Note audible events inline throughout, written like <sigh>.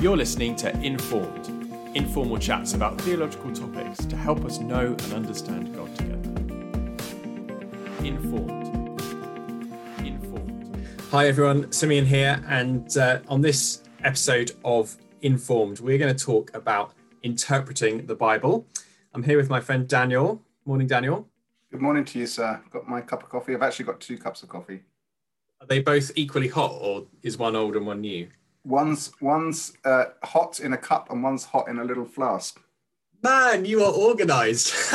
You're listening to Informed, informal chats about theological topics to help us know and understand God together. Informed. Informed. Hi everyone, Simeon here, and uh, on this episode of Informed, we're going to talk about interpreting the Bible. I'm here with my friend Daniel. Morning, Daniel. Good morning to you, sir. Got my cup of coffee. I've actually got two cups of coffee. Are they both equally hot, or is one old and one new? One's one's uh, hot in a cup and one's hot in a little flask. Man, you are organised. <laughs>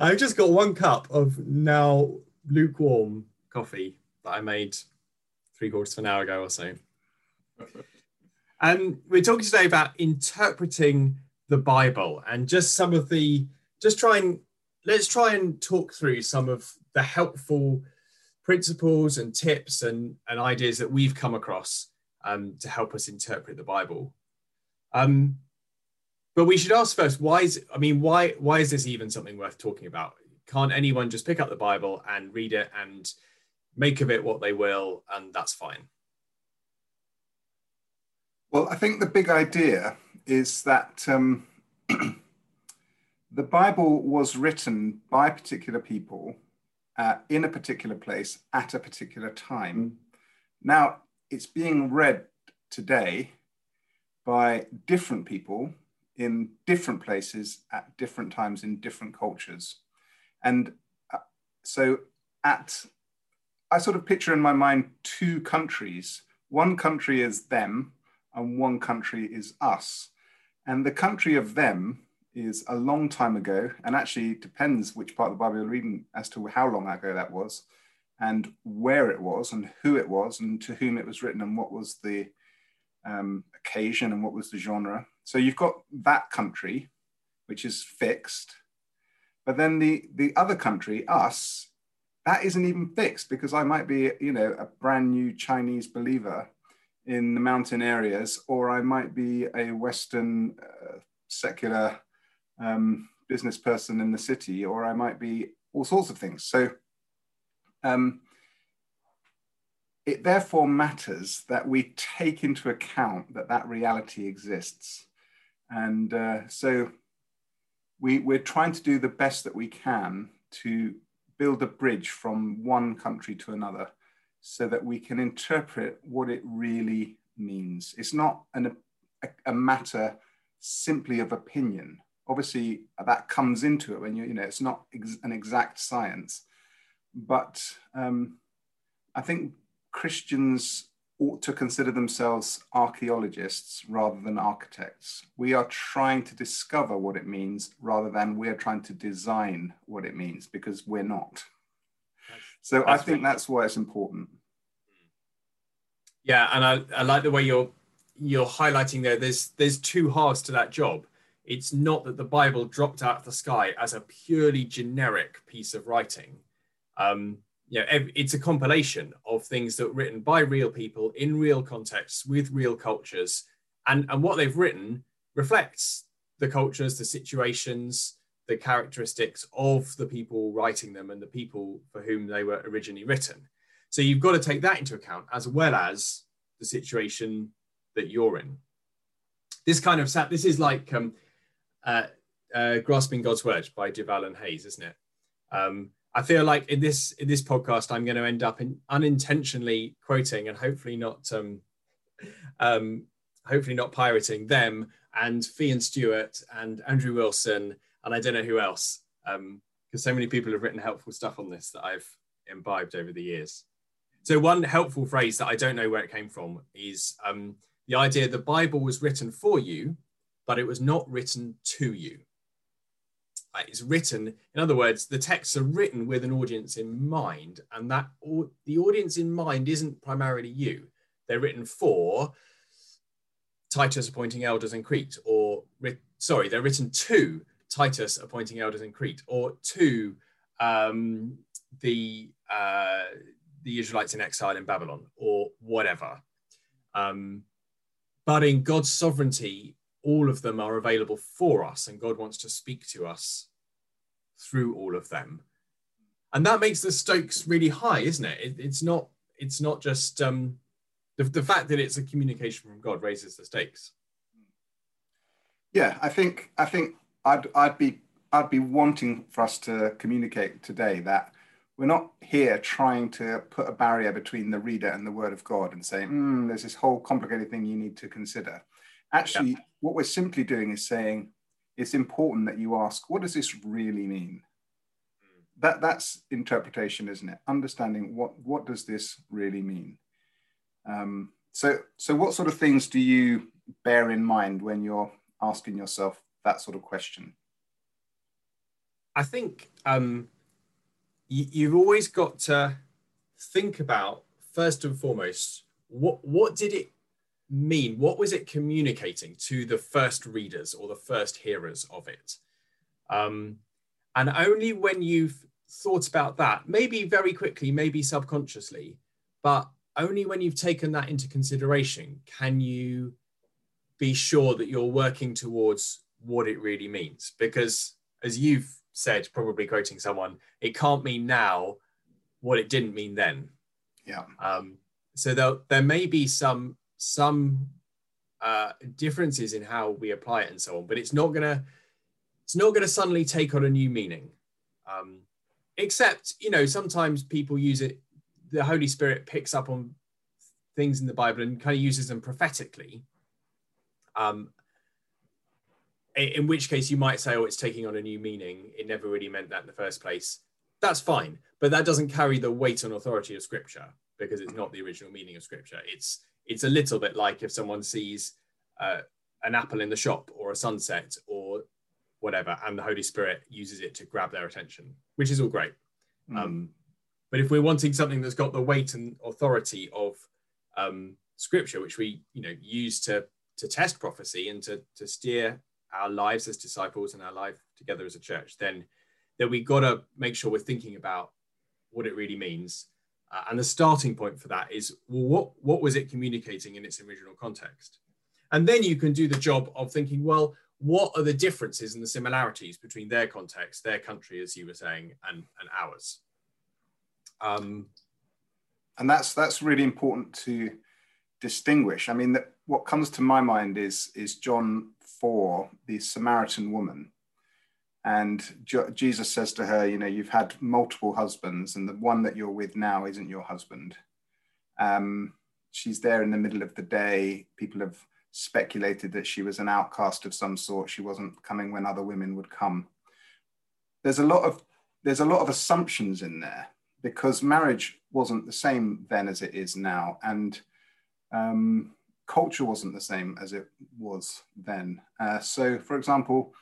I've just got one cup of now lukewarm coffee that I made three quarters of an hour ago or so. And we're talking today about interpreting the Bible and just some of the just try and let's try and talk through some of the helpful principles and tips and, and ideas that we've come across um, to help us interpret the Bible. Um, but we should ask first, why is I mean, why why is this even something worth talking about? Can't anyone just pick up the Bible and read it and make of it what they will, and that's fine? Well, I think the big idea is that um, <clears throat> the Bible was written by particular people uh, in a particular place at a particular time. Now, it's being read today by different people in different places at different times in different cultures. And uh, so, at I sort of picture in my mind two countries. One country is them, and one country is us. And the country of them is a long time ago, and actually depends which part of the Bible you're reading as to how long ago that was, and where it was, and who it was, and to whom it was written, and what was the um, occasion, and what was the genre. So you've got that country, which is fixed, but then the the other country, us, that isn't even fixed because I might be, you know, a brand new Chinese believer in the mountain areas, or I might be a Western uh, secular um, business person in the city, or I might be all sorts of things. So um, it therefore matters that we take into account that that reality exists. And uh, so we, we're trying to do the best that we can to build a bridge from one country to another so that we can interpret what it really means. It's not an, a, a matter simply of opinion obviously that comes into it when you you know it's not ex- an exact science. But um, i think christians ought to consider themselves archaeologists rather than architects. We are trying to discover what it means rather than we're trying to design what it means because we're not. So that's i think that's why it's important. Yeah and I, I like the way you're you're highlighting there. There's there's two halves to that job it's not that the Bible dropped out of the sky as a purely generic piece of writing. Um, you know, it's a compilation of things that were written by real people in real contexts with real cultures, and and what they've written reflects the cultures, the situations, the characteristics of the people writing them and the people for whom they were originally written. So you've got to take that into account as well as the situation that you're in. This kind of this is like um, uh, uh, Grasping God's Word by Duvall and Hays, isn't it? Um, I feel like in this in this podcast, I'm going to end up in unintentionally quoting and hopefully not um, um, hopefully not pirating them and Fee and Stuart and Andrew Wilson and I don't know who else because um, so many people have written helpful stuff on this that I've imbibed over the years. So one helpful phrase that I don't know where it came from is um, the idea the Bible was written for you but it was not written to you. It's written, in other words, the texts are written with an audience in mind, and that the audience in mind isn't primarily you. They're written for Titus appointing elders in Crete, or sorry, they're written to Titus appointing elders in Crete, or to um, the uh, the Israelites in exile in Babylon, or whatever. Um, but in God's sovereignty, all of them are available for us, and God wants to speak to us through all of them. And that makes the stakes really high, isn't it? it it's not. It's not just. Um, the, the fact that it's a communication from God raises the stakes. Yeah, I think I think I'd I'd be I'd be wanting for us to communicate today that we're not here trying to put a barrier between the reader and the word of God and say, mm, there's this whole complicated thing you need to consider. Actually, yeah. what we're simply doing is saying it's important that you ask, what does this really mean? Mm. That, that's interpretation, isn't it? Understanding what, what does this really mean? Um, so, so what sort of things do you bear in mind when you're asking yourself that sort of question? I think um, you've always got to think about first and foremost what what did it mean? What was it communicating to the first readers or the first hearers of it? Um, and only when you've thought about that, maybe very quickly, maybe subconsciously, but only when you've taken that into consideration can you be sure that you're working towards what it really means. Because as you've said, probably quoting someone, it can't mean now what it didn't mean then. Yeah. Um, so there, there may be some some uh, differences in how we apply it and so on, but it's not gonna it's not gonna suddenly take on a new meaning. Um, except you know sometimes people use it. The Holy Spirit picks up on things in the Bible and kind of uses them prophetically. Um, in which case you might say, oh, it's taking on a new meaning. It never really meant that in the first place. That's fine, but that doesn't carry the weight and authority of Scripture because it's not the original meaning of Scripture. It's it's a little bit like if someone sees uh, an apple in the shop or a sunset or whatever, and the Holy Spirit uses it to grab their attention, which is all great. Mm. Um, but if we're wanting something that's got the weight and authority of um, Scripture, which we you know use to to test prophecy and to to steer our lives as disciples and our life together as a church, then then we got to make sure we're thinking about what it really means. Uh, and the starting point for that is well, what what was it communicating in its original context? And then you can do the job of thinking, well, what are the differences and the similarities between their context, their country, as you were saying, and, and ours? Um, and that's that's really important to distinguish. I mean, that what comes to my mind is is John for the Samaritan woman. And Jesus says to her, You know, you've had multiple husbands, and the one that you're with now isn't your husband. Um, she's there in the middle of the day. People have speculated that she was an outcast of some sort. She wasn't coming when other women would come. There's a lot of there's a lot of assumptions in there because marriage wasn't the same then as it is now, and um, culture wasn't the same as it was then. Uh, so, for example,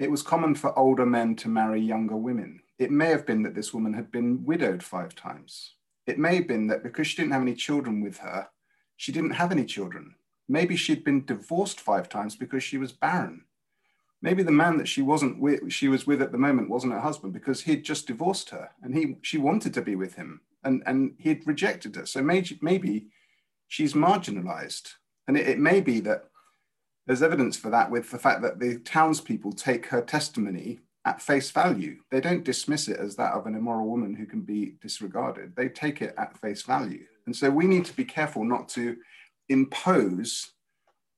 it was common for older men to marry younger women. It may have been that this woman had been widowed five times. It may have been that because she didn't have any children with her, she didn't have any children. Maybe she'd been divorced five times because she was barren. Maybe the man that she wasn't with, she was with at the moment wasn't her husband because he'd just divorced her and he she wanted to be with him and, and he'd rejected her. So maybe, maybe she's marginalized. And it, it may be that there's evidence for that with the fact that the townspeople take her testimony at face value. They don't dismiss it as that of an immoral woman who can be disregarded. They take it at face value. And so we need to be careful not to impose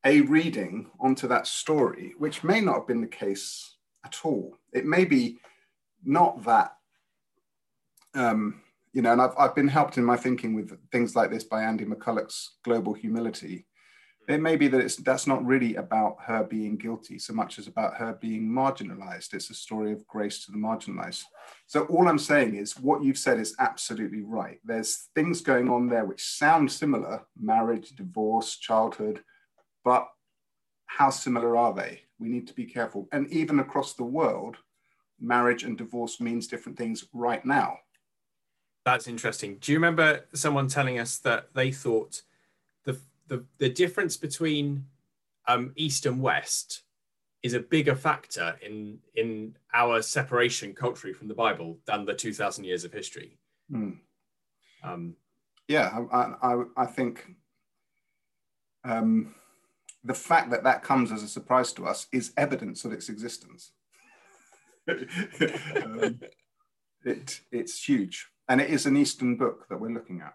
a reading onto that story, which may not have been the case at all. It may be not that um, you know, and I've, I've been helped in my thinking with things like this by Andy McCullough's Global Humility. It may be that it's that's not really about her being guilty so much as about her being marginalized. It's a story of grace to the marginalized. So all I'm saying is what you've said is absolutely right. There's things going on there which sound similar, marriage, divorce, childhood, but how similar are they? We need to be careful. And even across the world, marriage and divorce means different things right now. That's interesting. Do you remember someone telling us that they thought the the, difference between um, East and West is a bigger factor in in our separation culturally from the Bible than the two thousand years of history? Mm. Um, yeah, I, I, I think um, the fact that that comes as a surprise to us is evidence of its existence. <laughs> um, it, it's huge and it is an Eastern book that we're looking at.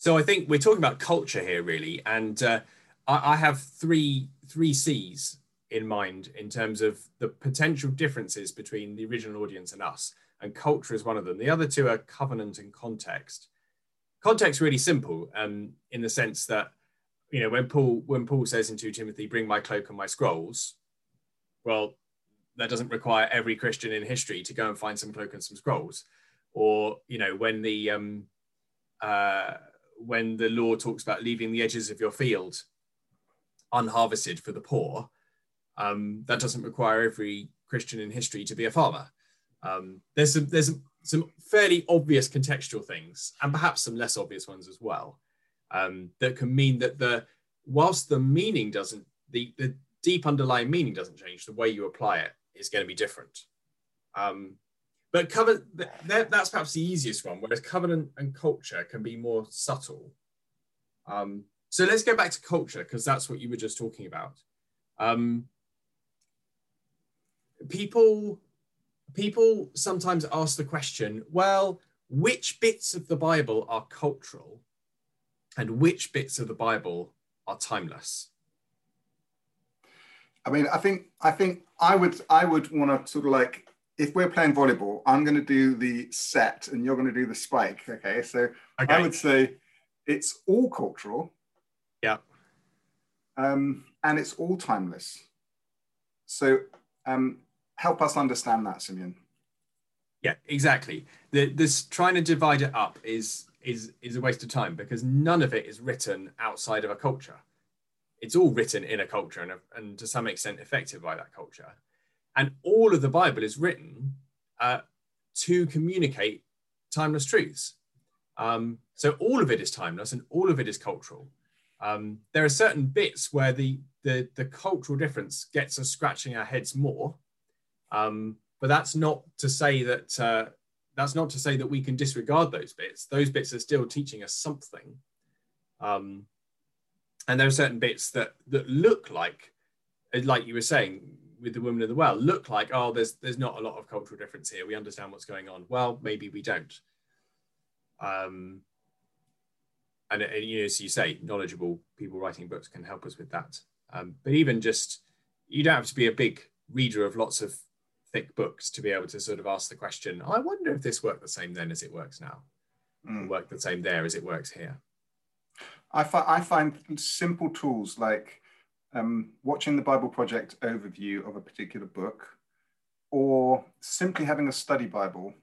So I think we're talking about culture here, really, and uh, I, I have three three C's in mind in terms of the potential differences between the original audience and us, and culture is one of them. The other two are covenant and context. Context really simple, um, in the sense that you know when Paul when Paul says in 2 Timothy, "Bring my cloak and my scrolls," well, that doesn't require every Christian in history to go and find some cloak and some scrolls, or you know when the um, uh, when the law talks about leaving the edges of your field unharvested for the poor, um, that doesn't require every Christian in history to be a farmer. Um, there's some there's some, fairly obvious contextual things, and perhaps some less obvious ones as well, um, that can mean that the whilst the meaning doesn't the the deep underlying meaning doesn't change, the way you apply it is going to be different. Um, but covenant that, that's perhaps the easiest one, whereas covenant and culture can be more subtle. Um, so let's go back to culture because that's what you were just talking about. Um, people people sometimes ask the question, well, which bits of the Bible are cultural and which bits of the Bible are timeless? I mean, I think I think I would I would want to sort of like if we're playing volleyball, I'm going to do the set and you're going to do the spike. Okay, so okay. I would say it's all cultural. Yeah. Um, and it's all timeless. So um, help us understand that, Simeon. Yeah, exactly. The, this trying to divide it up is is is a waste of time because none of it is written outside of a culture. It's all written in a culture and, and to some extent affected by that culture. And all of the Bible is written uh, to communicate timeless truths. Um, so all of it is timeless and all of it is cultural. Um, there are certain bits where the, the, the cultural difference gets us scratching our heads more. Um, but that's not to say that uh, that's not to say that we can disregard those bits. Those bits are still teaching us something. Um, and there are certain bits that that look like, like you were saying with the woman of the well, look like oh, there's there's not a lot of cultural difference here. We understand what's going on. Well, maybe we don't. Um, and, and you know, as you say, knowledgeable people writing books can help us with that. Um, but even just, you don't have to be a big reader of lots of thick books to be able to sort of ask the question. I wonder if this worked the same then as it works now, mm. worked the same there as it works here. I, fi- I find simple tools like um, watching the Bible Project overview of a particular book, or simply having a study Bible.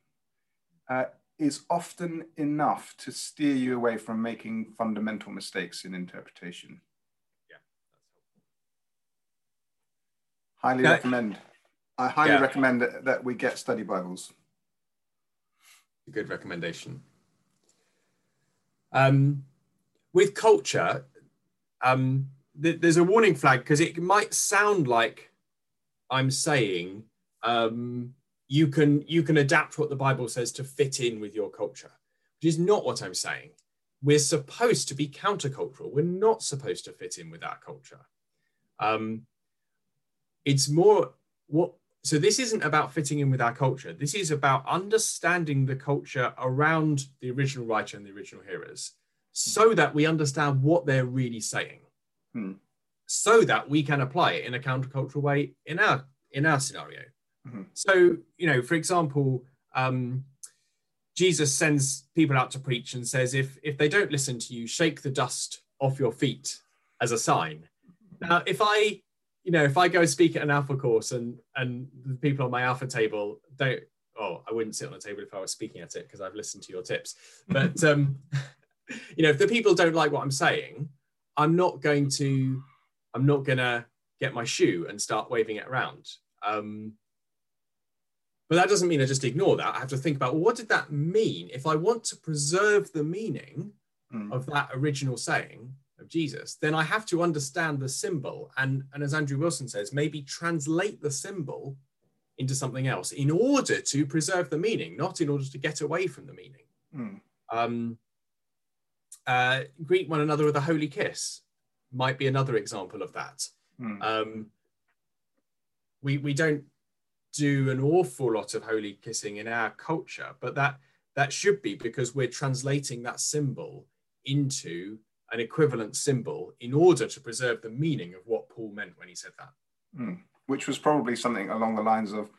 Uh, is often enough to steer you away from making fundamental mistakes in interpretation. Yeah, that's helpful. Highly recommend. I highly yeah. recommend that, that we get study Bibles. A good recommendation. Um, with culture, um, th- there's a warning flag because it might sound like I'm saying um, you can you can adapt what the bible says to fit in with your culture which is not what i'm saying. We're supposed to be countercultural. We're not supposed to fit in with our culture. Um, it's more what so this isn't about fitting in with our culture. This is about understanding the culture around the original writer and the original hearers so that we understand what they're really saying hmm. so that we can apply it in a countercultural way in our in our scenario Mm-hmm. So, you know, for example, um, Jesus sends people out to preach and says, if if they don't listen to you, shake the dust off your feet as a sign. Now, if I, you know, if I go speak at an alpha course and and the people on my alpha table don't, oh, I wouldn't sit on a table if I was speaking at it because I've listened to your tips. But um, <laughs> you know, if the people don't like what I'm saying, I'm not going to, I'm not gonna get my shoe and start waving it around. Um, but that doesn't mean I just ignore that. I have to think about well, what did that mean? If I want to preserve the meaning mm. of that original saying of Jesus, then I have to understand the symbol. And, and as Andrew Wilson says, maybe translate the symbol into something else in order to preserve the meaning, not in order to get away from the meaning. Mm. Um, uh, greet one another with a holy kiss might be another example of that. Mm. Um, we, we don't do an awful lot of holy kissing in our culture, but that that should be because we're translating that symbol into an equivalent symbol in order to preserve the meaning of what Paul meant when he said that. Mm. Which was probably something along the lines of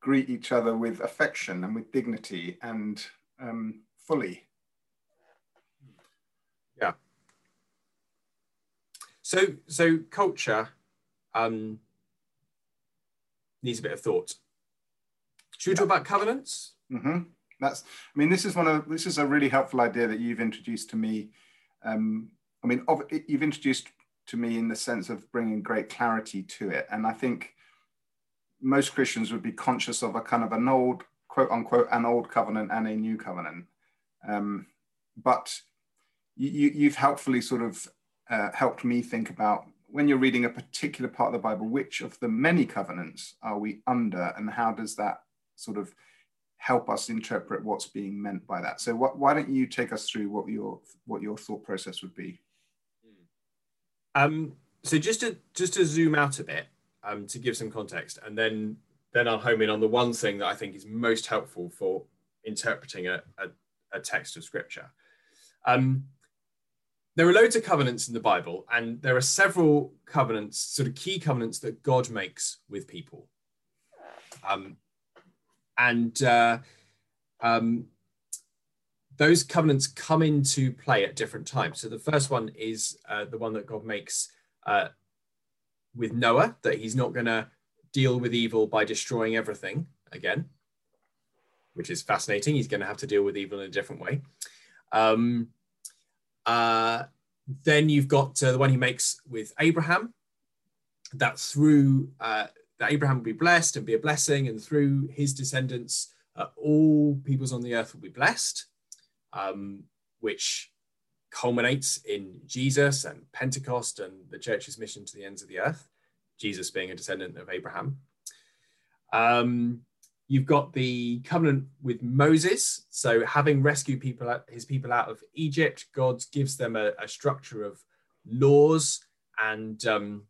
greet each other with affection and with dignity and um, fully. Yeah. So, so culture um, needs a bit of thought. Should we talk about covenants? Mm-hmm. That's. I mean, this is one of this is a really helpful idea that you've introduced to me. Um, I mean, of, you've introduced to me in the sense of bringing great clarity to it, and I think most Christians would be conscious of a kind of an old quote unquote an old covenant and a new covenant. Um, but you, you've helpfully sort of uh, helped me think about when you're reading a particular part of the Bible, which of the many covenants are we under, and how does that sort of help us interpret what's being meant by that? So, why don't you take us through what your what your thought process would be? Um, so, just to just to zoom out a bit um, to give some context, and then then I'll home in on the one thing that I think is most helpful for interpreting a, a, a text of Scripture. Um, there are loads of covenants in the Bible, and there are several covenants, sort of key covenants that God makes with people. Um, and uh, um, those covenants come into play at different times. So the first one is uh, the one that God makes uh, with Noah, that he's not going to deal with evil by destroying everything again, which is fascinating. He's going to have to deal with evil in a different way. Um, uh, then you've got uh, the one he makes with Abraham, that through uh, that Abraham will be blessed and be a blessing, and through his descendants, uh, all peoples on the earth will be blessed, um, which culminates in Jesus and Pentecost and the church's mission to the ends of the earth. Jesus being a descendant of Abraham. Um, You've got the covenant with Moses. So, having rescued people, his people out of Egypt, God gives them a, a structure of laws and um,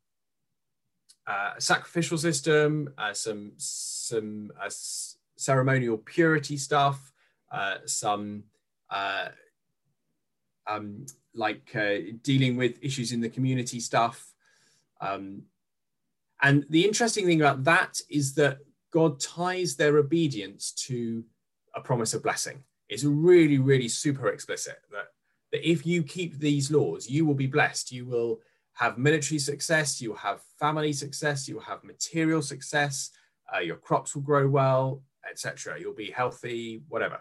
uh, a sacrificial system, uh, some some uh, ceremonial purity stuff, uh, some uh, um, like uh, dealing with issues in the community stuff. Um, and the interesting thing about that is that God ties their obedience to a promise of blessing. It's really, really super explicit that, that if you keep these laws, you will be blessed. You will have military success, you will have family success, you will have material success, uh, your crops will grow well, etc. You'll be healthy, whatever.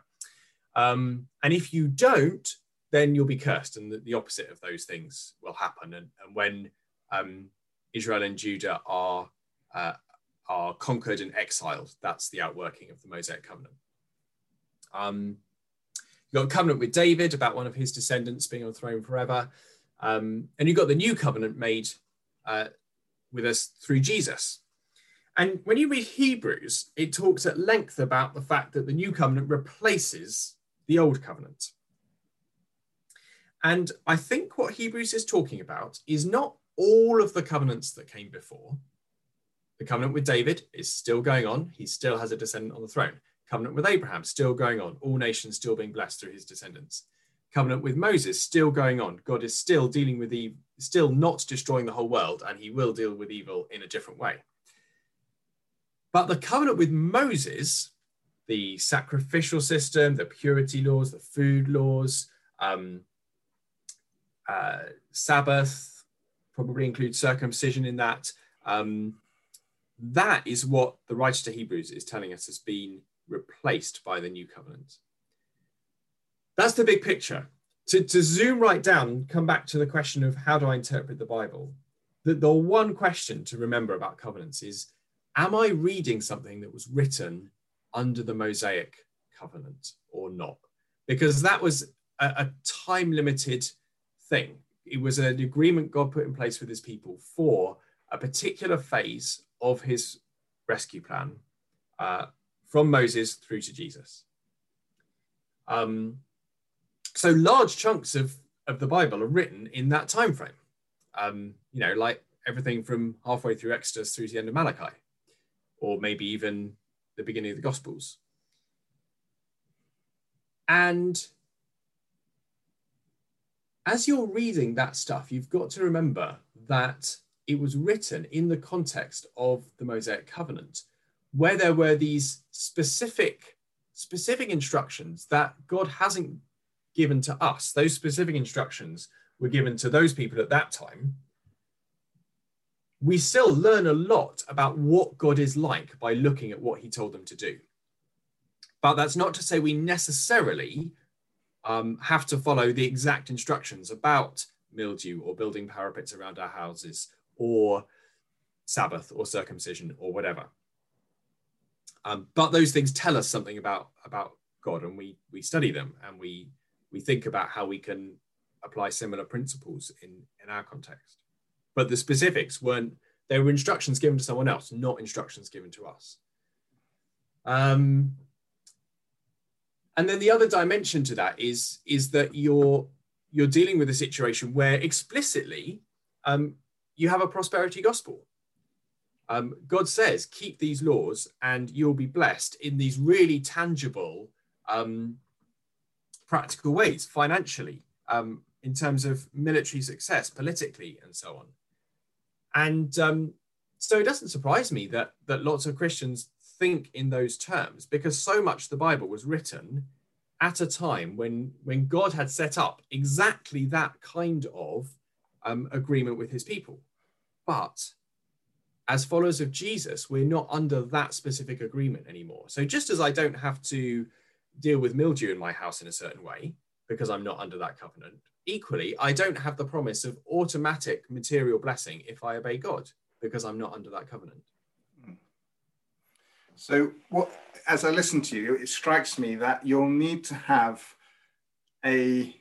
Um, and if you don't, then you'll be cursed, and the, the opposite of those things will happen. And, and when um, Israel and Judah are uh, are conquered and exiled. That's the outworking of the Mosaic covenant. Um, you've got a covenant with David about one of his descendants being on the throne forever. Um, and you've got the new covenant made uh, with us through Jesus. And when you read Hebrews, it talks at length about the fact that the new covenant replaces the old covenant. And I think what Hebrews is talking about is not all of the covenants that came before, the covenant with David is still going on. He still has a descendant on the throne. Covenant with Abraham still going on. All nations still being blessed through his descendants. Covenant with Moses still going on. God is still dealing with evil, still not destroying the whole world, and he will deal with evil in a different way. But the covenant with Moses, the sacrificial system, the purity laws, the food laws, um, uh, Sabbath, probably includes circumcision in that. Um, that is what the writer to Hebrews is telling us has been replaced by the new covenant. That's the big picture. To, to zoom right down come back to the question of how do I interpret the Bible, the, the one question to remember about covenants is Am I reading something that was written under the Mosaic covenant or not? Because that was a, a time limited thing. It was an agreement God put in place with his people for a particular phase of his rescue plan uh, from Moses through to Jesus. Um, so large chunks of, of the Bible are written in that time frame. Um, you know, like everything from halfway through Exodus through to the end of Malachi, or maybe even the beginning of the Gospels. And as you're reading that stuff, you've got to remember that it was written in the context of the Mosaic covenant, where there were these specific specific instructions that God hasn't given to us. Those specific instructions were given to those people at that time. We still learn a lot about what God is like by looking at what he told them to do. But that's not to say we necessarily um, have to follow the exact instructions about mildew or building parapets around our houses or Sabbath or circumcision or whatever. Um, but those things tell us something about about God, and we we study them and we we think about how we can apply similar principles in in our context. But the specifics weren't; they were instructions given to someone else, not instructions given to us. Um, and then the other dimension to that is is that you're you're dealing with a situation where explicitly um, you have a prosperity gospel. Um, God says, keep these laws and you'll be blessed in these really tangible, um, practical ways, financially, um, in terms of military success, politically, and so on. And um, so it doesn't surprise me that, that lots of Christians think in those terms because so much the Bible was written at a time when when God had set up exactly that kind of um, agreement with his people. But as followers of Jesus, we're not under that specific agreement anymore. So just as I don't have to deal with mildew in my house in a certain way because I'm not under that covenant, equally, I don't have the promise of automatic material blessing if I obey God because I'm not under that covenant. Hmm. So, what, as I listen to you, it strikes me that you'll need to have a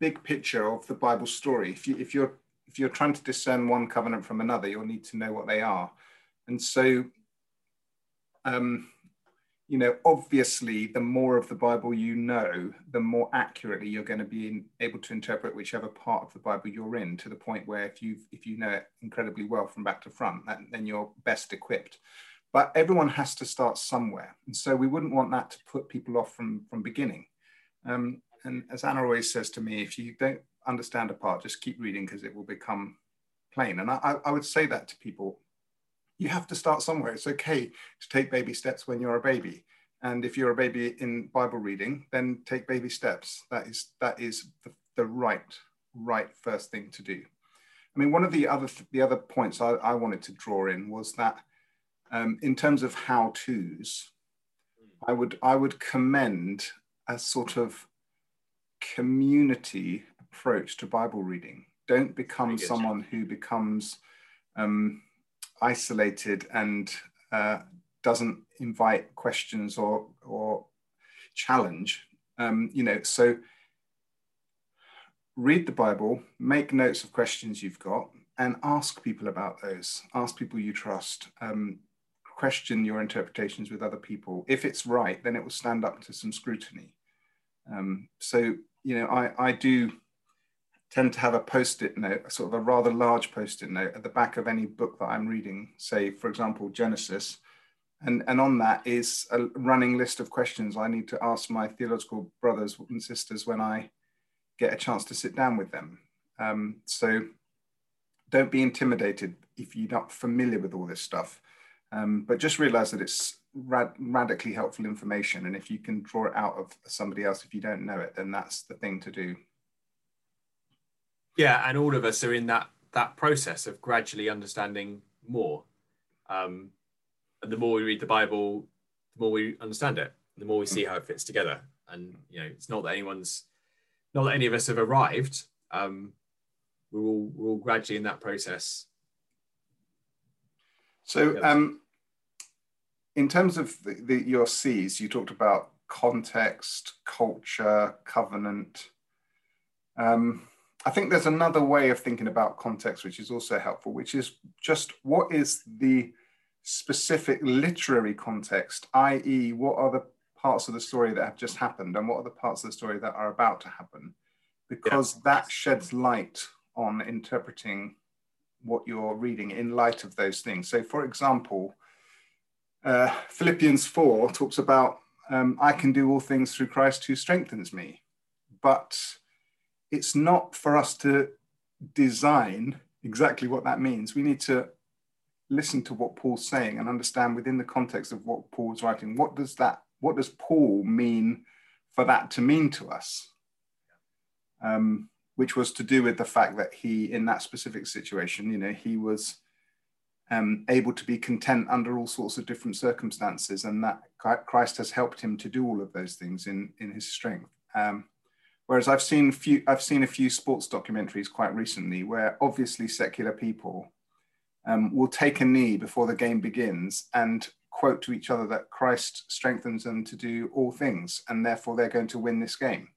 big picture of the Bible story. If, you, if you're if you're trying to discern one covenant from another, you'll need to know what they are. And so, um, you know, obviously, the more of the Bible you know, the more accurately you're going to be in, able to interpret whichever part of the Bible you're in. To the point where, if you if you know it incredibly well from back to front, that, then you're best equipped but everyone has to start somewhere. And so we wouldn't want that to put people off from, from beginning. Um, and as Anna always says to me, if you don't understand a part, just keep reading because it will become plain. And I, I would say that to people. You have to start somewhere. It's okay to take baby steps when you're a baby. And if you're a baby in Bible reading, then take baby steps. That is that is the, the right right first thing to do. I mean, one of the other the other points I, I wanted to draw in was that um, in terms of how tos, I would I would commend a sort of community approach to Bible reading. Don't become someone who becomes um, isolated and uh, doesn't invite questions or or challenge. Um, you know, so read the Bible, make notes of questions you've got, and ask people about those. Ask people you trust. Um, question your interpretations with other people. If it's right, then it will stand up to some scrutiny. Um, so, you know, I, I do tend to have a post-it note, sort of a rather large post-it note at the back of any book that I'm reading, say, for example, Genesis. And, and on that is a running list of questions I need to ask my theological brothers and sisters when I get a chance to sit down with them. Um, so don't be intimidated if you're not familiar with all this stuff. Um, but just realize that it's rad radically helpful information. And if you can draw it out of somebody else, if you don't know it, then that's the thing to do. Yeah, and all of us are in that that process of gradually understanding more. Um, and the more we read the Bible, the more we understand it, the more we see how it fits together. And you know, it's not that anyone's, not that any of us have arrived. Um, we're all we're all gradually in that process. So, um, in terms of the, the, your C's, you talked about context, culture, covenant. Um, I think there's another way of thinking about context, which is also helpful, which is just what is the specific literary context, i.e., what are the parts of the story that have just happened and what are the parts of the story that are about to happen? Because yeah. that sheds light on interpreting what you're reading in light of those things. So, for example, uh, Philippians 4 talks about, um, I can do all things through Christ who strengthens me. But it's not for us to design exactly what that means. We need to listen to what Paul's saying and understand within the context of what Paul's writing, what does that, what does Paul mean for that to mean to us? Um, which was to do with the fact that he, in that specific situation, you know, he was um, able to be content under all sorts of different circumstances, and that Christ has helped him to do all of those things in in his strength. Um, whereas I've seen few, I've seen a few sports documentaries quite recently where obviously secular people um, will take a knee before the game begins and quote to each other that Christ strengthens them to do all things, and therefore they're going to win this game,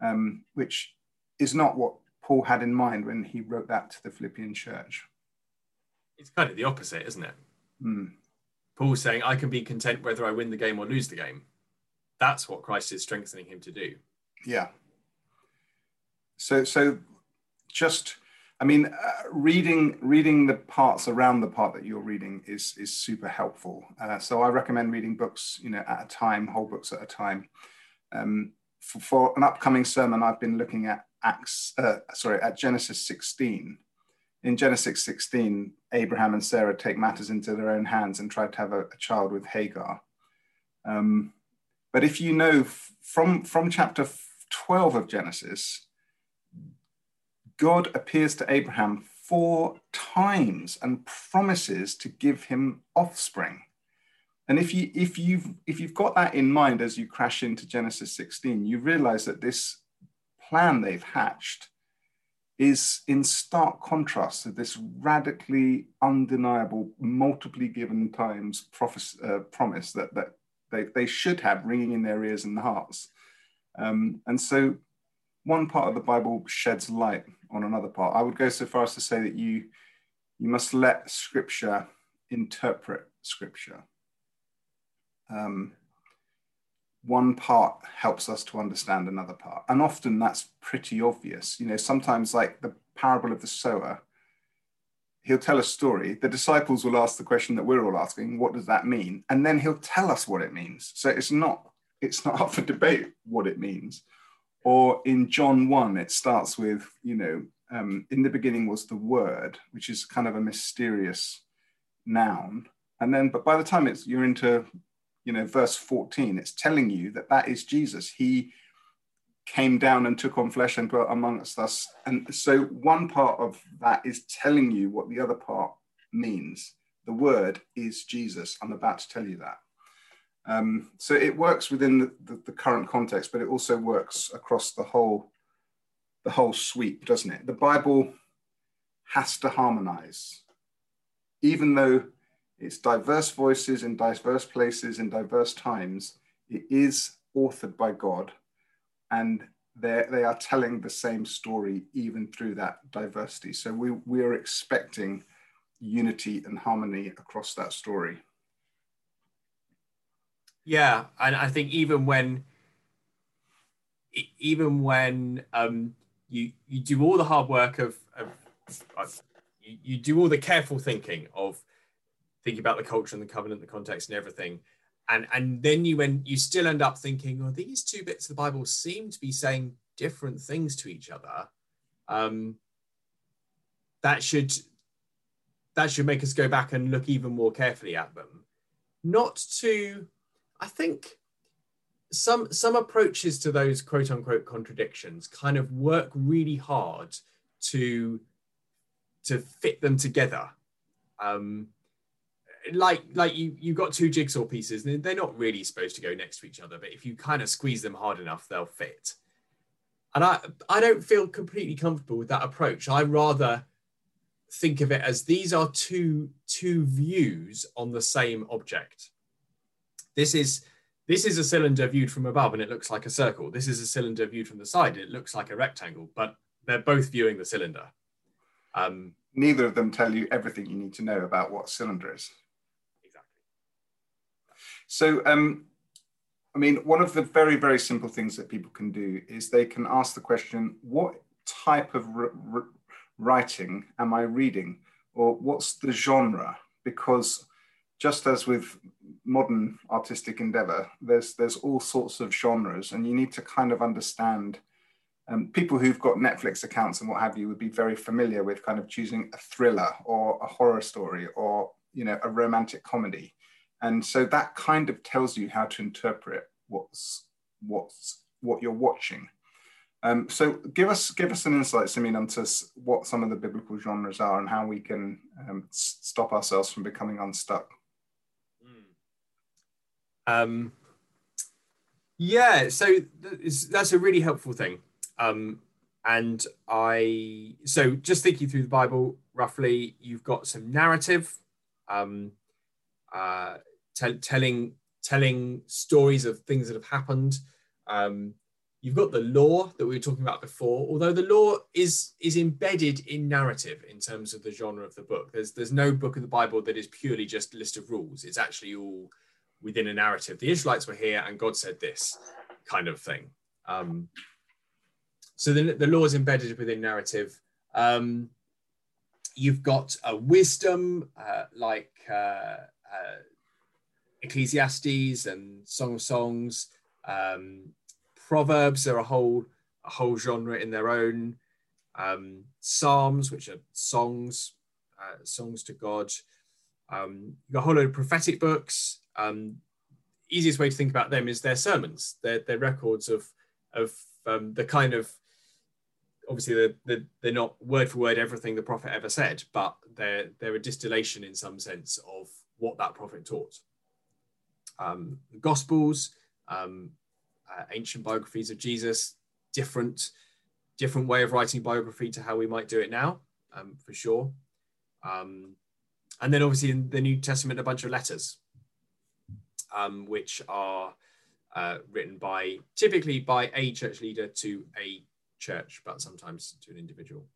um, which is not what Paul had in mind when he wrote that to the Philippian church it's kind of the opposite, isn't it? Mm. Paul's saying, I can be content whether I win the game or lose the game. That's what Christ is strengthening him to do. Yeah. So, so just, I mean, uh, reading reading the parts around the part that you're reading is is super helpful. Uh, so I recommend reading books, you know, at a time, whole books at a time. Um, for, for an upcoming sermon, I've been looking at Acts, uh, sorry, at Genesis 16, in Genesis 16, Abraham and Sarah take matters into their own hands and try to have a, a child with Hagar. Um, but if you know from, from chapter 12 of Genesis, God appears to Abraham four times and promises to give him offspring. And if you if you've if you've got that in mind as you crash into Genesis 16, you realize that this plan they've hatched is in stark contrast to this radically undeniable, multiply given times uh, promise that, that they, they should have ringing in their ears and hearts. Um, and so one part of the Bible sheds light on another part. I would go so far as to say that you, you must let Scripture interpret Scripture. Um, one part helps us to understand another part. And often that's pretty obvious. You know, sometimes, like the parable of the sower, he'll tell a story. The disciples will ask the question that we're all asking what does that mean? And then he'll tell us what it means. So it's not. It's not up for debate what it means. Or in John 1, it starts with, you know, um, in the beginning was the word, which is kind of a mysterious noun. And then, but by the time it's you're into you know, verse 14, it's telling you that that is Jesus. He came down and took on flesh and dwelt amongst us. And so one part of that is telling you what the other part means. The word is Jesus. I'm about to tell you that. Um, so it works within the, the, the, current context, but it also works across the whole, the whole sweep, doesn't it? The Bible has to harmonize, even though it's diverse voices in diverse places in diverse times. It is authored by God, and they are telling the same story even through that diversity. So we, we are expecting unity and harmony across that story. Yeah, and I think even when even when um, you you do all the hard work of, of, you, you do all the careful thinking of thinking about the culture and the covenant, the context, and everything. And and then you when you still end up thinking, oh, these two bits of the Bible seem to be saying different things to each other. Um, that should that should make us go back and look even more carefully at them. Not to, I think some some approaches to those quote unquote contradictions kind of work really hard to to fit them together. Um, like like you you've got two jigsaw pieces and they're not really supposed to go next to each other but if you kind of squeeze them hard enough they'll fit. And i i don't feel completely comfortable with that approach. I rather think of it as these are two two views on the same object this is this is a cylinder viewed from above and it looks like a circle this is a cylinder viewed from the side and it looks like a rectangle but they're both viewing the cylinder um, neither of them tell you everything you need to know about what cylinder is Exactly. so, um, I mean, one of the very, very simple things that people can do is they can ask the question, what type of writing am I reading? Or what's the genre? Because just as with modern artistic endeavor, there's, there's all sorts of genres and you need to kind of understand um, people who've got Netflix accounts and what have you would be very familiar with kind of choosing a thriller or a horror story or you know a romantic comedy, and so that kind of tells you how to interpret what's what's what you're watching. Um, so give us give us an insight, Simeon, into what some of the biblical genres are and how we can um, stop ourselves from becoming unstuck. Um, yeah, so that's a really helpful thing. Um, and I, so just thinking through the Bible roughly, you've got some narrative, um, uh, t- telling telling stories of things that have happened. Um, you've got the law that we were talking about before, although the law is is embedded in narrative in terms of the genre of the book. There's there's no book of the Bible that is purely just a list of rules. It's actually all within a narrative. The Israelites were here and God said this kind of thing. Um, so the, the law is embedded within narrative. Um, you've got a wisdom uh, like uh, uh, Ecclesiastes and Song of Songs. Um, Proverbs are a whole a whole genre in their own. Um, Psalms, which are songs, uh, songs to God. Um, you've got a whole load of prophetic books. Um, easiest way to think about them is their sermons, their, their records of, of um, the kind of, obviously they're, they're, they're, not word for word everything the prophet ever said, but they're, they're a distillation in some sense of what that prophet taught. Um, the Gospels, um, uh, ancient biographies of Jesus, different, different way of writing biography to how we might do it now, um, for sure. Um, and then obviously in the New Testament, a bunch of letters, um, which are uh, written by typically by a church leader to a church, but sometimes to an individual.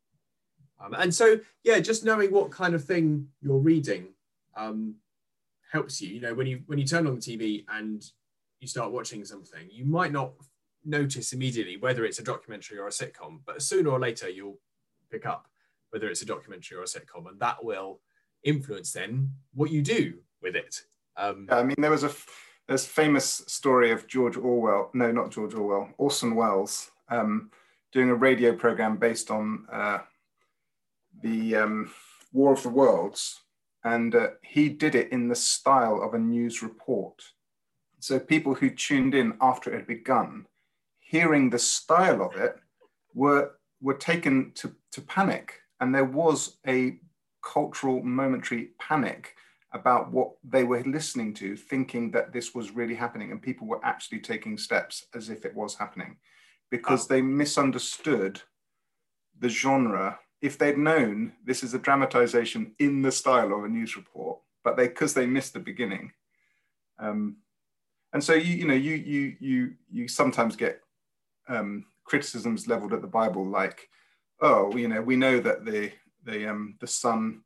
Um, and so, yeah, just knowing what kind of thing you're reading um, helps you. You know, when you when you turn on the TV and you start watching something, you might not notice immediately whether it's a documentary or a sitcom, but sooner or later you'll pick up whether it's a documentary or a sitcom, and that will influence then what you do with it. Um, I mean, there was a there's famous story of George Orwell. No, not George Orwell. Orson Welles um, doing a radio program based on uh, the um, War of the Worlds, and uh, he did it in the style of a news report. So people who tuned in after it had begun, hearing the style of it, were were taken to, to panic, and there was a cultural momentary panic about what they were listening to, thinking that this was really happening, and people were actually taking steps as if it was happening because oh. they misunderstood the genre. If they'd known this is a dramatization in the style of a news report, but they because they missed the beginning. Um, and so you you know you you you you sometimes get um, criticisms leveled at the Bible like, oh you know we know that the the um, the sun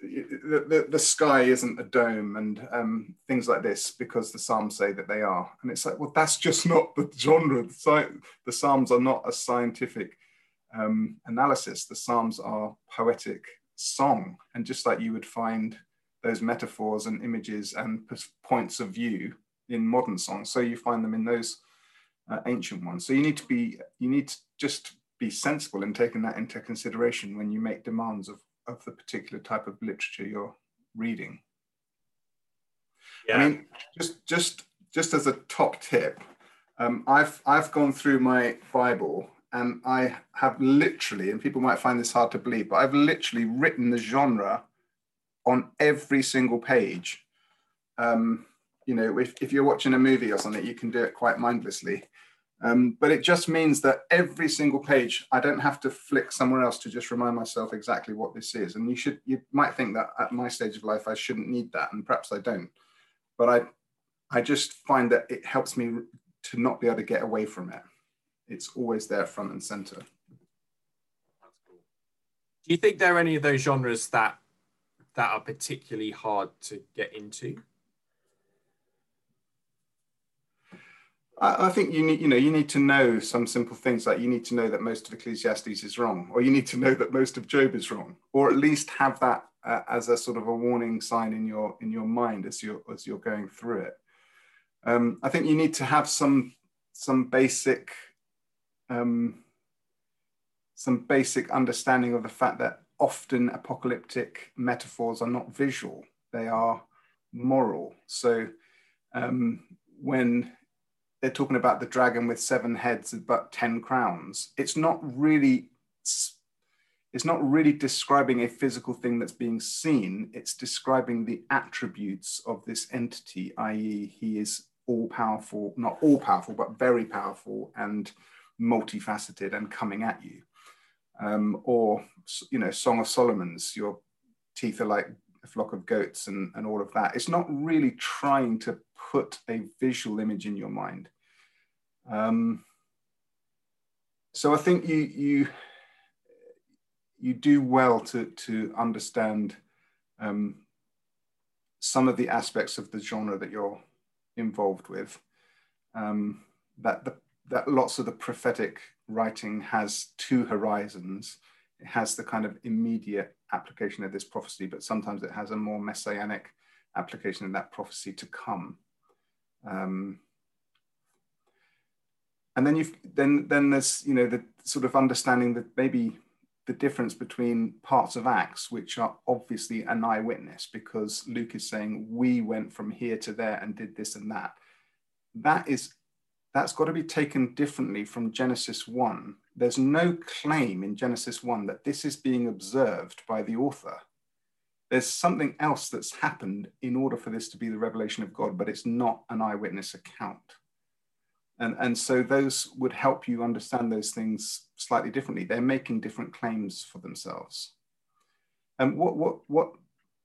the, the, the, sky isn't a dome and um, things like this because the Psalms say that they are. And it's like, well, that's just <laughs> not the genre. The, the Psalms are not a scientific um, analysis. The Psalms are poetic song. And just like you would find those metaphors and images and points of view in modern songs, so you find them in those uh, ancient ones. So you need to be, you need to just be sensible in taking that into consideration when you make demands of of the particular type of literature you're reading. Yeah. I mean, just just just as a top tip, um, I've I've gone through my Bible and I have literally, and people might find this hard to believe, but I've literally written the genre on every single page. Um, you know, if, if you're watching a movie or something, you can do it quite mindlessly. Um, but it just means that every single page, I don't have to flick somewhere else to just remind myself exactly what this is. And you should, you might think that at my stage of life, I shouldn't need that, and perhaps I don't. But I, I just find that it helps me to not be able to get away from it. It's always there, front and center. Cool. Do you think there are any of those genres that that are particularly hard to get into? I, think you need, you know, you need to know some simple things like you need to know that most of Ecclesiastes is wrong, or you need to know that most of Job is wrong, or at least have that uh, as a sort of a warning sign in your in your mind as you're as you're going through it. Um, I think you need to have some some basic um, some basic understanding of the fact that often apocalyptic metaphors are not visual, they are moral. So um, when they're talking about the dragon with seven heads but 10 crowns, it's not really it's not really describing a physical thing that's being seen, it's describing the attributes of this entity, i.e., he is all powerful, not all powerful, but very powerful and multifaceted and coming at you. Um, or, you know, Song of Solomon's, your teeth are like a flock of goats and, and all of that. It's not really trying to put a visual image in your mind. Um, so I think you, you, you do well to, to understand um, some of the aspects of the genre that you're involved with. Um, that the that lots of the prophetic writing has two horizons. It has the kind of immediate application of this prophecy, but sometimes it has a more messianic application of that prophecy to come. Um, and then you've then then there's you know the sort of understanding that maybe the difference between parts of Acts, which are obviously an eyewitness, because Luke is saying, We went from here to there and did this and that. That is, that's got to be taken differently from Genesis 1. There's no claim in Genesis 1 that this is being observed by the author. There's something else that's happened in order for this to be the revelation of God, but it's not an eyewitness account. And, and so those would help you understand those things slightly differently. They're making different claims for themselves. And what, what, what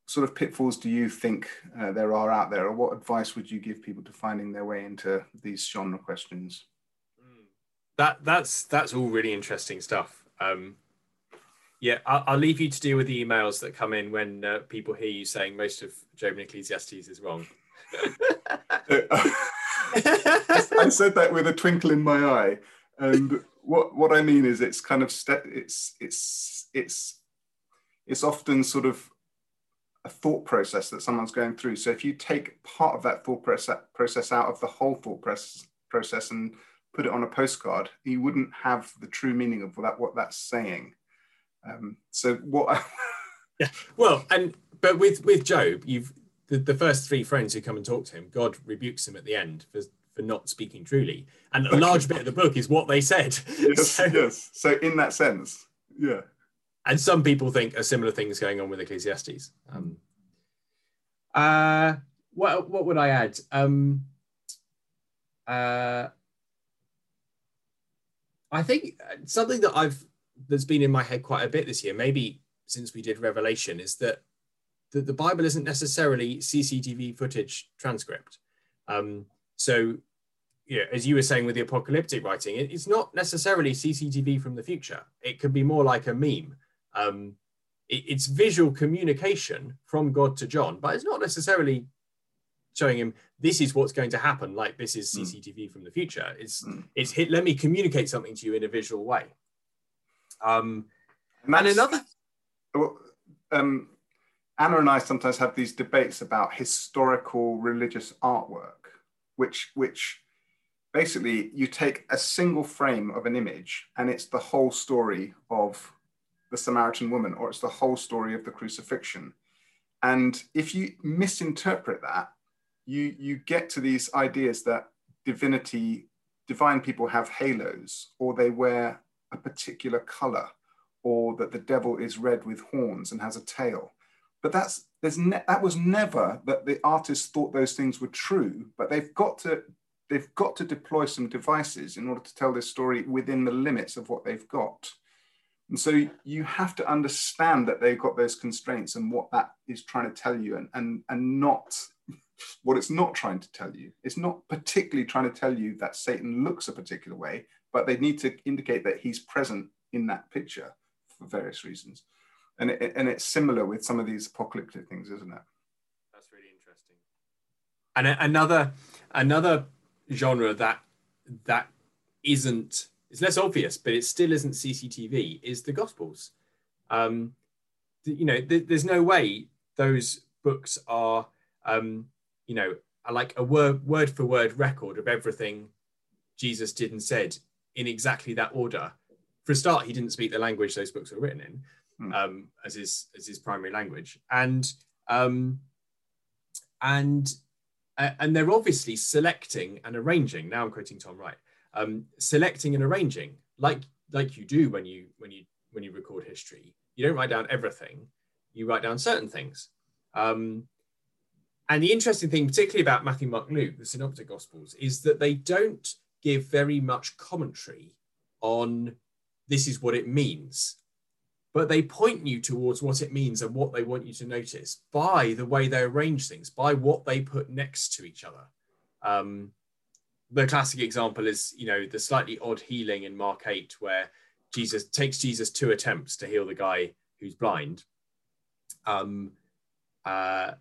sort of pitfalls do you think uh, there are out there, or what advice would you give people to finding their way into these genre questions? That that's that's all really interesting stuff. Um, yeah, I'll, I'll, leave you to deal with the emails that come in when uh, people hear you saying most of Job and Ecclesiastes is wrong. <laughs> <laughs> <laughs> I said that with a twinkle in my eye, and what what I mean is it's kind of ste- it's it's it's it's often sort of a thought process that someone's going through. So if you take part of that thought process out of the whole thought process and put it on a postcard, you wouldn't have the true meaning of that what that's saying. Um, so what? <laughs> yeah. Well, and but with with Job, you've the, the first three friends who come and talk to him, God rebukes him at the end for, for not speaking truly. And a large bit of the book is what they said. <laughs> Yes, so, yes. So in that sense, yeah. And some people think a similar thing is going on with Ecclesiastes. Um, uh, what what would I add? Um, uh, I think something that I've that's been in my head quite a bit this year, maybe since we did Revelation, is that that the Bible isn't necessarily CCTV footage transcript. Um, so, yeah, as you were saying with the apocalyptic writing, it, it's not necessarily CCTV from the future. It could be more like a meme. Um, it, it's visual communication from God to John, but it's not necessarily showing him this is what's going to happen. Like this is CCTV mm. from the future. It's mm. it's hit. Let me communicate something to you in a visual way. Um, and, and another. Um, Anna and I sometimes have these debates about historical religious artwork, which which basically you take a single frame of an image and it's the whole story of the Samaritan woman, or it's the whole story of the crucifixion. And if you misinterpret that, you you get to these ideas that divinity, divine people have halos, or they wear a particular color, or that the devil is red with horns and has a tail but that's there's ne- that was never that the artists thought those things were true but they've got to they've got to deploy some devices in order to tell this story within the limits of what they've got. And so you have to understand that they've got those constraints and what that is trying to tell you and and, and not <laughs> what it's not trying to tell you. It's not particularly trying to tell you that satan looks a particular way but they need to indicate that he's present in that picture for various reasons and it, and it's similar with some of these apocalyptic things, isn't it? That's really interesting. And another another genre that that isn't it's less obvious, but it still isn't CCTV is the Gospels. Um, you know, th- there's no way those books are, um, you know, like a word word for word record of everything Jesus did and said in exactly that order for a start, he didn't speak the language those books were written in Hmm. um, as his as his primary language, and um, and uh, and they're obviously selecting and arranging. Now I'm quoting Tom Wright, um, selecting and arranging like like you do when you when you when you record history. You don't write down everything; you write down certain things. Um, and the interesting thing, particularly about Matthew, Mark, Luke, the Synoptic Gospels, is that they don't give very much commentary on this is what it means but they point you towards what it means and what they want you to notice by the way they arrange things, by what they put next to each other. Um, the classic example is, you know, the slightly odd healing in Mark 8, where Jesus takes Jesus two attempts to heal the guy who's blind. Um, uh,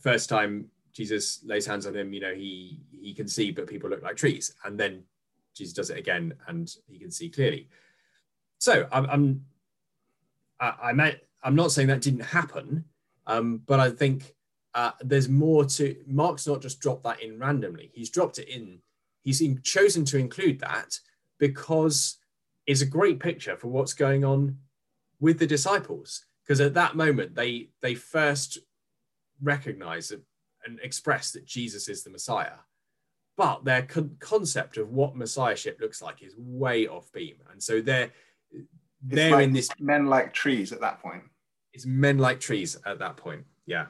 first time Jesus lays hands on him, you know, he he can see, but people look like trees. And then Jesus does it again, and he can see clearly. So I'm, I'm I, meant, I'm not saying that didn't happen, um, but I think uh, there's more to. Mark's not just dropped that in randomly. He's dropped it in. He's in, chosen to include that because it's a great picture for what's going on with the disciples. Because at that moment, they they first recognize and express that Jesus is the Messiah, but their con- concept of what messiahship looks like is way off beam, and so they're they're like in this men like trees at that point. it's men like trees at that point. Yeah.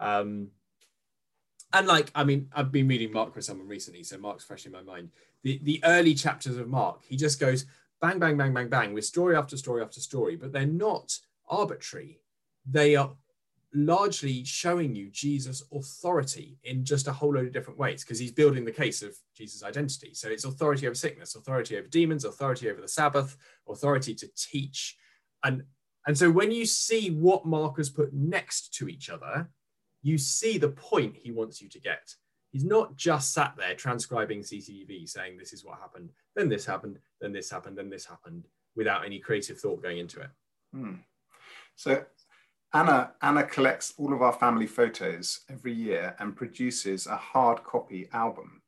Um, and like, I mean, I've been reading Mark with someone recently, so Mark's fresh in my mind. The the early chapters of Mark, he just goes bang, bang, bang, bang, bang, with story after story after story, but they're not arbitrary. They are largely showing you Jesus' authority in just a whole load of different ways, because he's building the case of Jesus' identity. So it's authority over sickness, authority over demons, authority over the Sabbath, authority to teach. And and so when you see what Mark has put next to each other, you see the point he wants you to get. He's not just sat there transcribing CCTV saying this is what happened, then this happened, then this happened, then this happened, without any creative thought going into it. Hmm. So Anna, Anna collects all of our family photos every year and produces a hard copy album,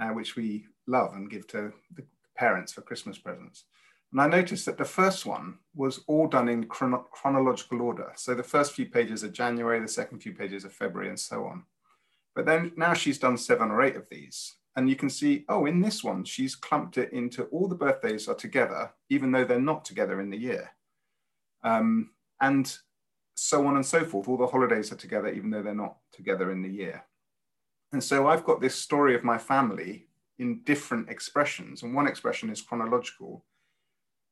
uh, which we love and give to the parents for Christmas presents. And I noticed that the first one was all done in chrono- chronological order. So the first few pages are January, the second few pages are February, and so on. But then now she's done seven or eight of these. And you can see, oh, in this one, she's clumped it into all the birthdays are together, even though they're not together in the year. Um, and so on and so forth. All the holidays are together, even though they're not together in the year. And so I've got this story of my family in different expressions. And one expression is chronological,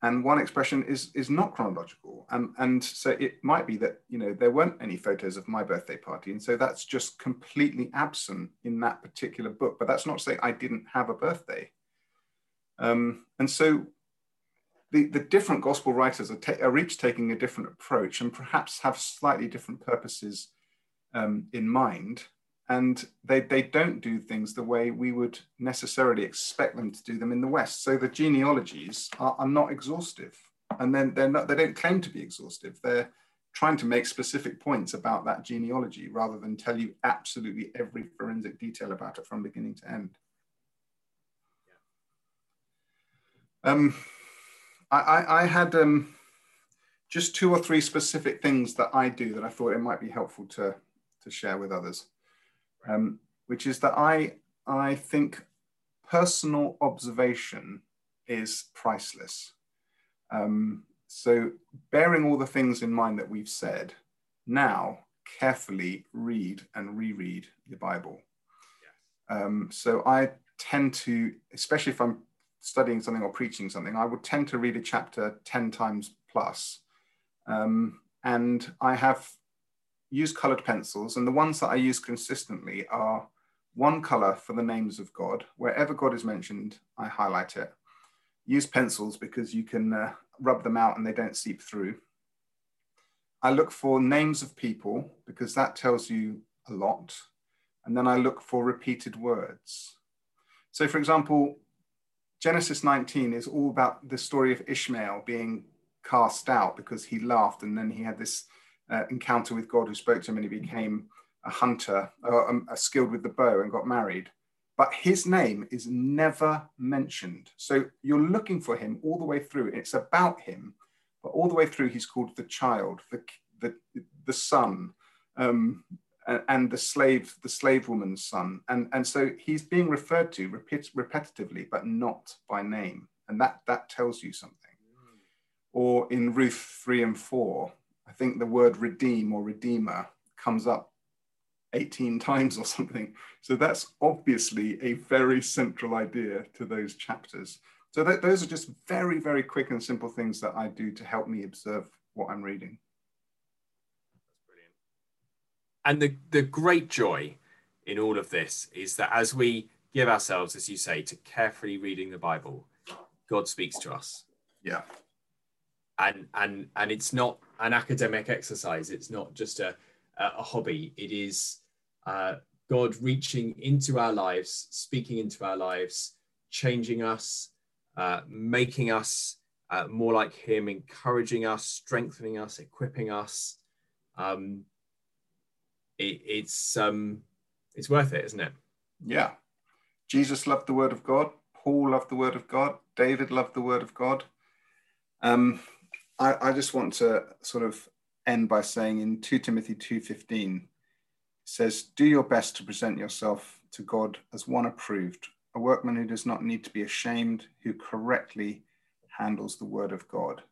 and one expression is is not chronological and and so it might be that you know there weren't any photos of my birthday party and so that's just completely absent in that particular book but that's not to say i didn't have a birthday um, and so the, the different gospel writers are, ta- are each taking a different approach and perhaps have slightly different purposes um, in mind and they, they don't do things the way we would necessarily expect them to do them in the West. So the genealogies are, are not exhaustive, and then they're not, they don't claim to be exhaustive. They're trying to make specific points about that genealogy rather than tell you absolutely every forensic detail about it from beginning to end. Um, I, I, I had um, just two or three specific things that I do that I thought it might be helpful to, to share with others um, which is that I, I think personal observation is priceless. Um, so, bearing all the things in mind that we've said, now carefully read and reread the Bible. Um, so, I tend to, especially if I'm studying something or preaching something, I would tend to read a chapter 10 times plus. Um, and I have used colored pencils, and the ones that I use consistently are one color for the names of God. Wherever God is mentioned, I highlight it. Use pencils because you can uh, rub them out and they don't seep through. I look for names of people because that tells you a lot. And then I look for repeated words. So, for example, Genesis 19 is all about the story of Ishmael being cast out because he laughed and then he had this uh, encounter with God who spoke to him and he became a hunter, uh, um, skilled with the bow and got married. but his name is never mentioned. So you're looking for him all the way through. It's about him, but all the way through, he's called the child, the, the, the son, um, and the slave, the slave woman's son. And, and so he's being referred to repet- repetitively, but not by name. And that, that tells you something. Or in Ruth 3 and 4, I think the word redeem or redeemer comes up 18 <laughs> times or something. So that's obviously a very central idea to those chapters. So that, those are just very, very quick and simple things that I do to help me observe what I'm reading. And the, the great joy in all of this is that as we give ourselves, as you say, to carefully reading the Bible, God speaks to us. Yeah. And and and it's not an academic exercise. It's not just a a hobby. It is uh, God reaching into our lives, speaking into our lives, changing us, uh, making us uh, more like Him, encouraging us, strengthening us, equipping us. Um, it, it's um, it's worth it, isn't it? Yeah. Jesus loved the Word of God. Paul loved the Word of God. David loved the Word of God. Um, I, I just want to sort of end by saying in 2 Timothy 2:15 says, Do your best to present yourself to God as one approved, a workman who does not need to be ashamed, who correctly handles the word of God.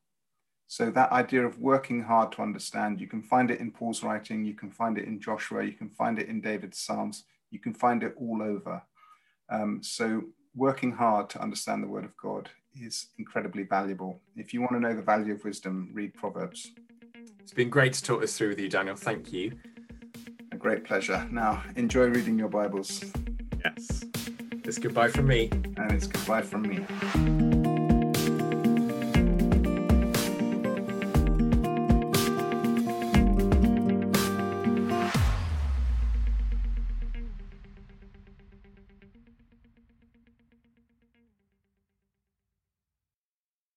So, that idea of working hard to understand, you can find it in Paul's writing, you can find it in Joshua, you can find it in David's Psalms, you can find it all over. Um, so, working hard to understand the word of God is incredibly valuable. If you want to know the value of wisdom, read Proverbs. It's been great to talk this through with you, Daniel. Thank you A great pleasure. Now, enjoy reading your Bibles. Yes. It's goodbye from me. And it's goodbye from me.